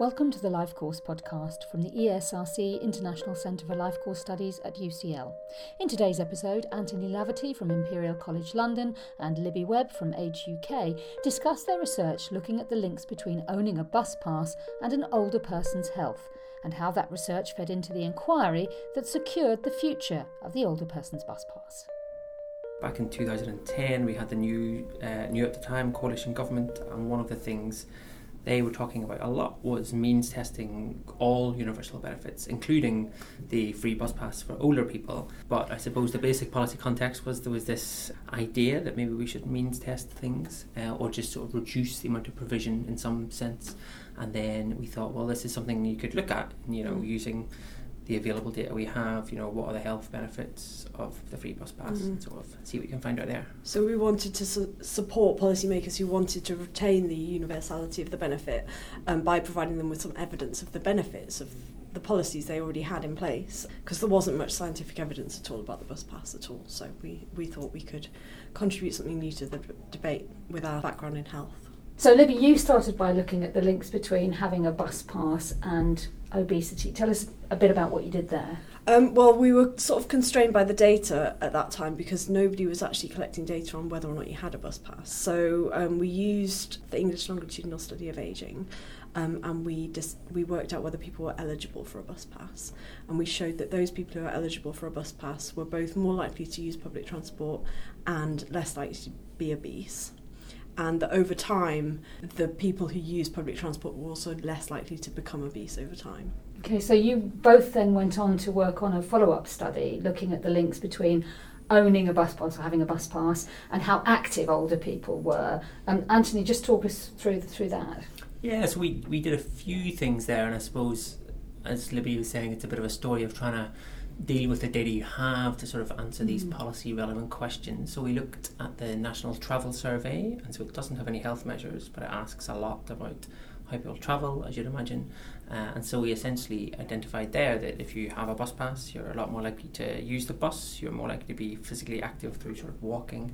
Welcome to the Life Course podcast from the ESRC International Centre for Life Course Studies at UCL. In today's episode, Anthony Laverty from Imperial College London and Libby Webb from Age UK discuss their research looking at the links between owning a bus pass and an older person's health, and how that research fed into the inquiry that secured the future of the older person's bus pass. Back in 2010, we had the new, uh, new at the time coalition government, and one of the things they were talking about a lot was means testing all universal benefits, including the free bus pass for older people. But I suppose the basic policy context was there was this idea that maybe we should means test things uh, or just sort of reduce the amount of provision in some sense. And then we thought, well, this is something you could look at, you know, mm. using the available data we have, you know, what are the health benefits of the free bus pass, mm-hmm. and sort of see what we can find out there. So we wanted to su- support policymakers who wanted to retain the universality of the benefit um, by providing them with some evidence of the benefits of the policies they already had in place, because there wasn't much scientific evidence at all about the bus pass at all. So we, we thought we could contribute something new to the b- debate with our background in health. So, Libby, you started by looking at the links between having a bus pass and obesity. Tell us a bit about what you did there. Um, well, we were sort of constrained by the data at that time because nobody was actually collecting data on whether or not you had a bus pass. So um, we used the English Longitudinal Study of Aging um, and we just we worked out whether people were eligible for a bus pass, and we showed that those people who are eligible for a bus pass were both more likely to use public transport and less likely to be obese and that over time, the people who use public transport were also less likely to become obese over time. Okay, so you both then went on to work on a follow up study looking at the links between owning a bus pass or having a bus pass and how active older people were. Um, Anthony, just talk us through through that. Yes, we we did a few things there, and I suppose, as Libby was saying, it's a bit of a story of trying to deal with the data you have to sort of answer these mm. policy relevant questions. So we looked at the National Travel Survey, and so it doesn't have any health measures, but it asks a lot about how people travel, as you'd imagine. Uh, and so we essentially identified there that if you have a bus pass, you're a lot more likely to use the bus, you're more likely to be physically active through sort of walking.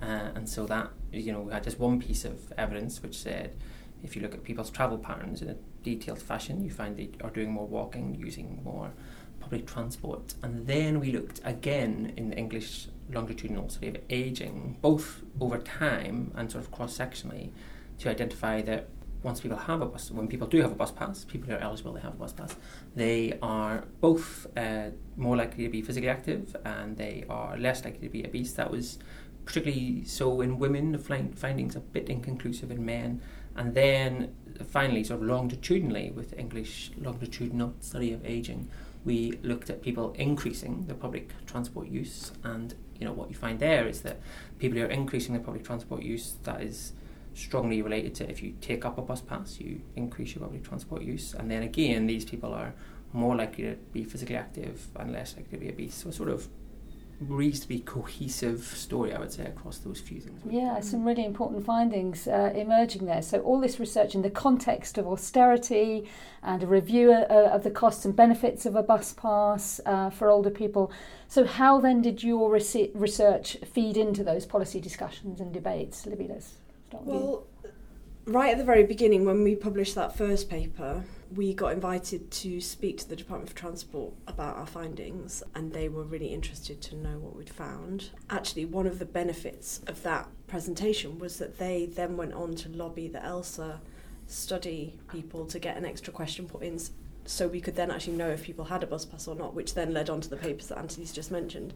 Uh, and so that, you know, we had just one piece of evidence which said if you look at people's travel patterns in a detailed fashion, you find they are doing more walking, using more public transport. And then we looked again in the English longitudinal study of aging, both over time and sort of cross sectionally, to identify that once people have a bus, when people do have a bus pass, people who are eligible they have a bus pass, they are both uh, more likely to be physically active and they are less likely to be obese. That was particularly so in women, the findings a bit inconclusive in men. And then finally, sort of longitudinally, with English longitudinal study of aging, we looked at people increasing their public transport use, and you know what you find there is that people who are increasing their public transport use that is strongly related to if you take up a bus pass, you increase your public transport use, and then again these people are more likely to be physically active and less likely to be obese. So sort of reasonably cohesive story, I would say, across those few things. Yeah, some really important findings uh, emerging there. So, all this research in the context of austerity and a review uh, of the costs and benefits of a bus pass uh, for older people. So, how then did your research feed into those policy discussions and debates? Libby, let's start with well, you. Right at the very beginning, when we published that first paper, we got invited to speak to the Department of Transport about our findings, and they were really interested to know what we'd found. Actually, one of the benefits of that presentation was that they then went on to lobby the ELSA study people to get an extra question put in so we could then actually know if people had a bus pass or not, which then led on to the papers that Anthony's just mentioned.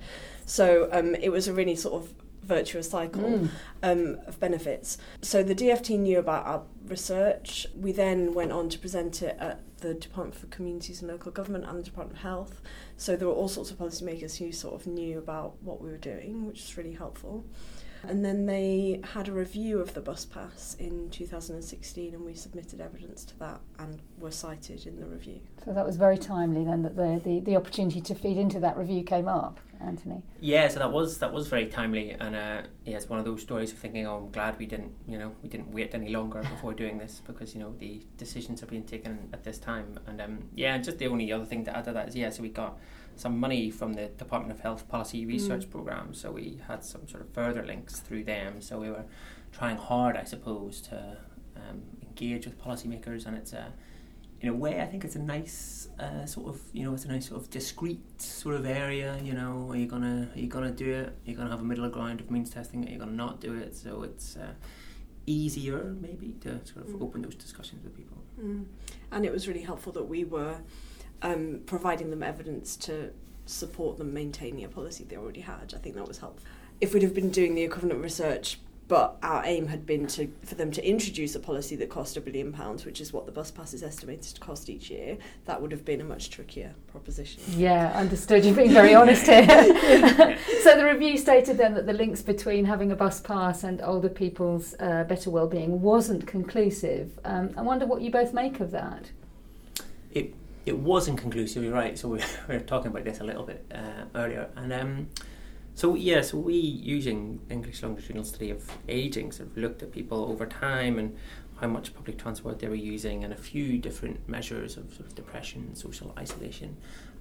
So um, it was a really sort of virtuous cycle mm. um, of benefits. So the DFT knew about our research. We then went on to present it at the Department for Communities and Local Government and the Department of Health. So there were all sorts of policymakers who sort of knew about what we were doing, which was really helpful. And then they had a review of the bus pass in 2016, and we submitted evidence to that and were cited in the review. So that was very timely then that the, the, the opportunity to feed into that review came up, Anthony. Yeah, so that was that was very timely, and uh, yeah, it's one of those stories of thinking, oh, I'm glad we didn't, you know, we didn't wait any longer before doing this because you know the decisions are being taken at this time, and um, yeah, just the only other thing to add to that is yeah, so we got some money from the Department of Health Policy Research mm. Program, so we had some sort of further links through them. So we were trying hard, I suppose, to um, engage with policymakers, and it's a in a way, I think it's a nice uh, sort of you know it's a nice sort of discrete sort of area. You know, are you gonna are you gonna do it? Are you gonna have a middle ground of means testing? Are you gonna not do it? So it's uh, easier maybe to sort of Mm. open those discussions with people. Mm. And it was really helpful that we were um, providing them evidence to support them maintaining a policy they already had. I think that was helpful. If we'd have been doing the equivalent research, but our aim had been to for them to introduce a policy that cost a billion pounds, which is what the bus pass is estimated to cost each year, that would have been a much trickier proposition. Yeah, understood. You're being very honest here. so the review stated then that the links between having a bus pass and older people's uh, better well-being wasn't conclusive. Um, I wonder what you both make of that. it wasn't conclusive, you're right. So we, we were talking about this a little bit uh, earlier. And um, so, yeah, so we, using English longitudinal study of aging, sort of looked at people over time and how much public transport they were using and a few different measures of sort of depression, social isolation.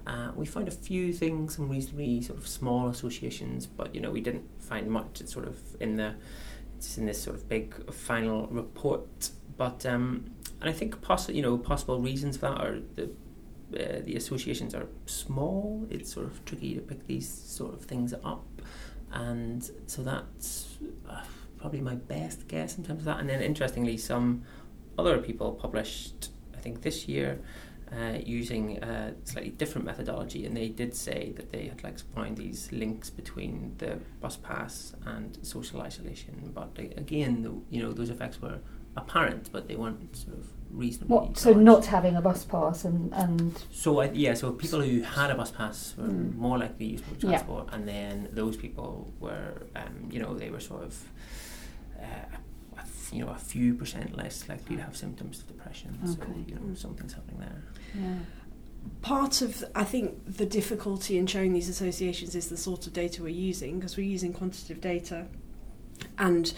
Uh, we found a few things, some reasonably sort of small associations, but you know we didn't find much. It's sort of in the it's in this sort of big final report. But um, and I think possible you know possible reasons for that are the uh, the associations are small. It's sort of tricky to pick these sort of things up, and so that's uh, probably my best guess in terms of that. And then interestingly, some other people published, I think this year, uh, using a slightly different methodology, and they did say that they had like found these links between the bus pass and social isolation. But again, the, you know, those effects were apparent, but they weren't sort of reasonably. What? So not having a bus pass and and So I, yeah, so people who had a bus pass were Mm. more likely to use public Yeah. transport, and then those people were, um, you know, they were sort of, uh, a f- you know, a few percent less likely to have symptoms of depression. So you know, something's happening there. yeah. part of I think the difficulty in showing these associations is the sort of data we're using because we're using quantitative data and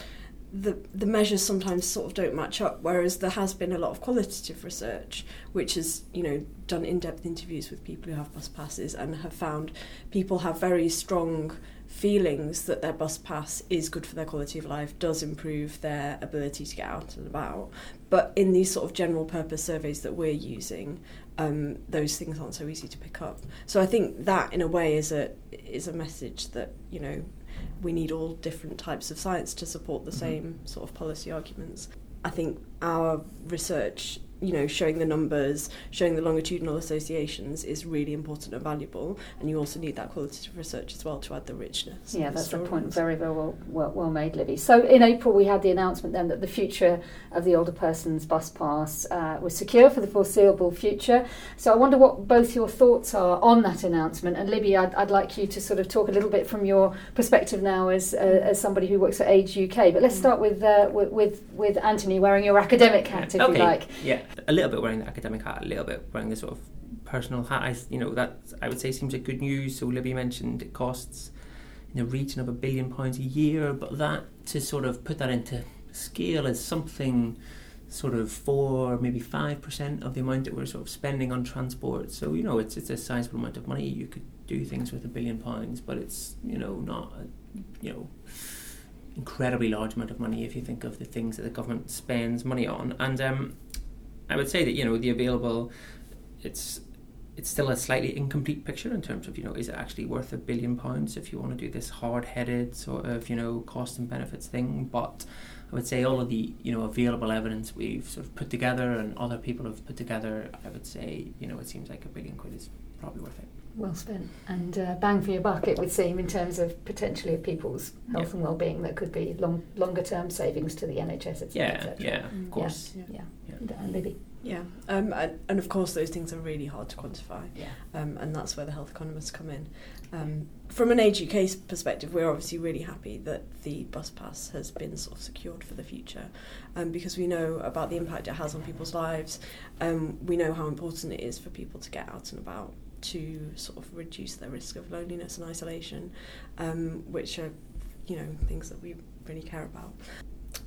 the the measures sometimes sort of don't match up whereas there has been a lot of qualitative research which has you know done in-depth interviews with people who have bus passes and have found people have very strong feelings that their bus pass is good for their quality of life does improve their ability to get out and about but in these sort of general purpose surveys that we're using um, those things aren't so easy to pick up. So I think that, in a way, is a is a message that you know we need all different types of science to support the Mhm. same sort of policy arguments. I think our research, you know, showing the numbers, showing the longitudinal associations, is really important and valuable. And you also need that qualitative research as well to add the richness. Yeah, the that's a point very, very well, well, well made, Libby. So in April, we had the announcement then that the future of the older person's bus pass uh, was secure for the foreseeable future. So I wonder what both your thoughts are on that announcement. And Libby, I'd, I'd like you to sort of talk a little bit from your perspective now as uh, as somebody who works at Age UK. But let's Mm. start with uh, with, with with Anthony wearing your academic hat, if okay. you like. Yeah, a little bit wearing the academic hat, a little bit wearing the sort of personal hat. I, you know, that I would say seems like good news. So Libby mentioned it costs in the region of a billion pounds a year, but that to sort of put that into scale is something sort of four, maybe five percent of the amount that we're sort of spending on transport. So you know, it's it's a sizable amount of money. You could do things with a billion pounds, but it's you know not a, you know incredibly large amount of money if you think of the things that the government spends money on. And um, I would say that you know the available, it's it's still a slightly incomplete picture in terms of you know is it actually worth a billion pounds if you want to do this hard-headed sort of you know cost and benefits thing. But I would say all of the you know available evidence we've sort of put together and other people have put together, I would say you know it seems like a billion quid is probably worth it. Well spent and uh, bang for your buck, it would seem, in terms of potentially of people's health Yeah. and well-being. That could be long, longer term savings to the NHS, etc. Yeah, etc. yeah, Mm. of course. Yeah. Yeah, Yeah. and Libby. Yeah, um, and, and of course those things are really hard to quantify. Yeah. um, and that's where the health economists come in. Um, from an Age UK perspective, we're obviously really happy that the bus pass has been sort of secured for the future, um, because we know about the impact it has on people's lives. Um, we know how important it is for people to get out and about to sort of reduce their risk of loneliness and isolation, um, which are, you know, things that we really care about.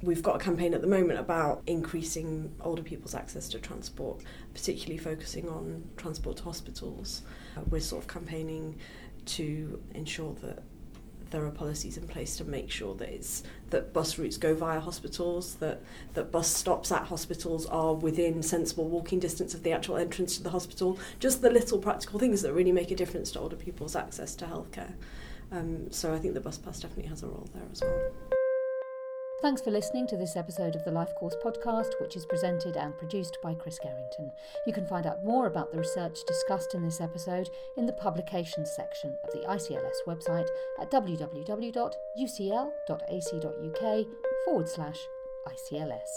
We've got a campaign at the moment about increasing older people's access to transport, particularly focusing on transport to hospitals. Uh, we're sort of campaigning to ensure that there are policies in place to make sure that it's that bus routes go via hospitals, that that bus stops at hospitals are within sensible walking distance of the actual entrance to the hospital. Just the little practical things that really make a difference to older people's access to healthcare. Um, so I think the bus pass definitely has a role there as well. Thanks for listening to this episode of the Life Course podcast, which is presented and produced by Chris Gerrington. You can find out more about the research discussed in this episode in the publications section of the ICLS website at www.ucl.ac.uk forward slash ICLS.